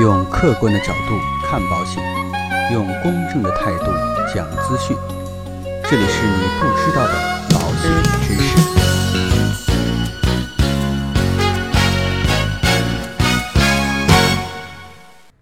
用客观的角度看保险，用公正的态度讲资讯。这里是你不知道的保险知识。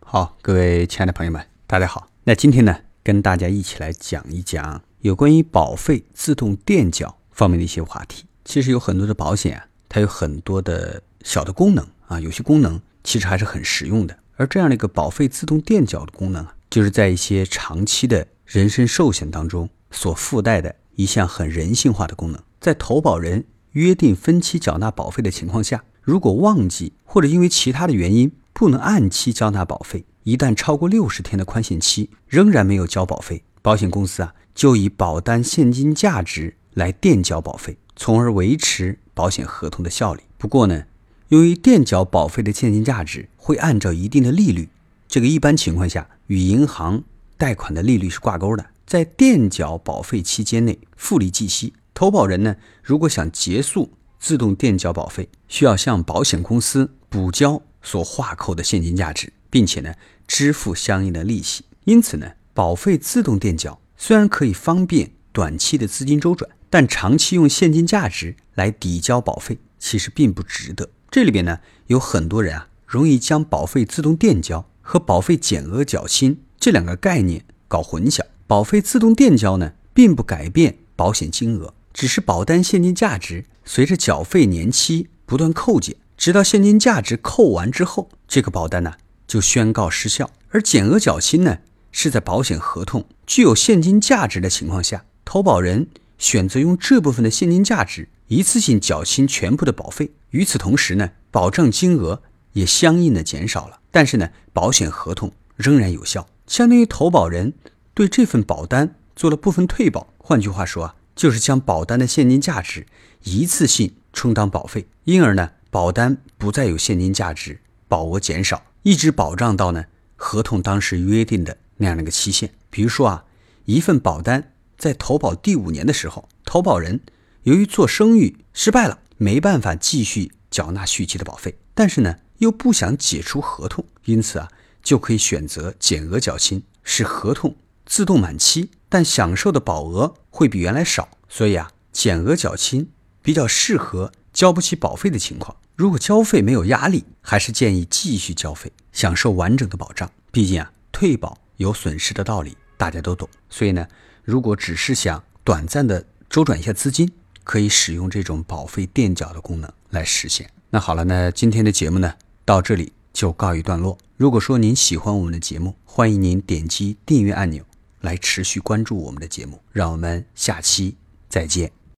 好，各位亲爱的朋友们，大家好。那今天呢，跟大家一起来讲一讲有关于保费自动垫缴方面的一些话题。其实有很多的保险啊，它有很多的小的功能啊，有些功能其实还是很实用的。而这样的一个保费自动垫缴的功能啊，就是在一些长期的人身寿险当中所附带的一项很人性化的功能。在投保人约定分期缴纳保费的情况下，如果忘记或者因为其他的原因不能按期交纳保费，一旦超过六十天的宽限期仍然没有交保费，保险公司啊就以保单现金价值来垫缴保费，从而维持保险合同的效力。不过呢，由于垫缴保费的现金价值会按照一定的利率，这个一般情况下与银行贷款的利率是挂钩的，在垫缴保费期间内复利计息。投保人呢，如果想结束自动垫缴保费，需要向保险公司补交所划扣的现金价值，并且呢支付相应的利息。因此呢，保费自动垫缴虽然可以方便短期的资金周转，但长期用现金价值来抵交保费，其实并不值得。这里边呢，有很多人啊，容易将保费自动垫交和保费减额缴清这两个概念搞混淆。保费自动垫交呢，并不改变保险金额。只是保单现金价值随着缴费年期不断扣减，直到现金价值扣完之后，这个保单呢就宣告失效。而减额缴清呢，是在保险合同具有现金价值的情况下，投保人选择用这部分的现金价值一次性缴清全部的保费。与此同时呢，保障金额也相应的减少了，但是呢，保险合同仍然有效，相当于投保人对这份保单做了部分退保。换句话说啊。就是将保单的现金价值一次性充当保费，因而呢，保单不再有现金价值，保额减少，一直保障到呢合同当时约定的那样的一个期限。比如说啊，一份保单在投保第五年的时候，投保人由于做生意失败了，没办法继续缴纳续期的保费，但是呢又不想解除合同，因此啊就可以选择减额缴清，使合同自动满期。但享受的保额会比原来少，所以啊，减额缴清比较适合交不起保费的情况。如果交费没有压力，还是建议继续交费，享受完整的保障。毕竟啊，退保有损失的道理大家都懂。所以呢，如果只是想短暂的周转一下资金，可以使用这种保费垫脚的功能来实现。那好了，那今天的节目呢，到这里就告一段落。如果说您喜欢我们的节目，欢迎您点击订阅按钮。来持续关注我们的节目，让我们下期再见。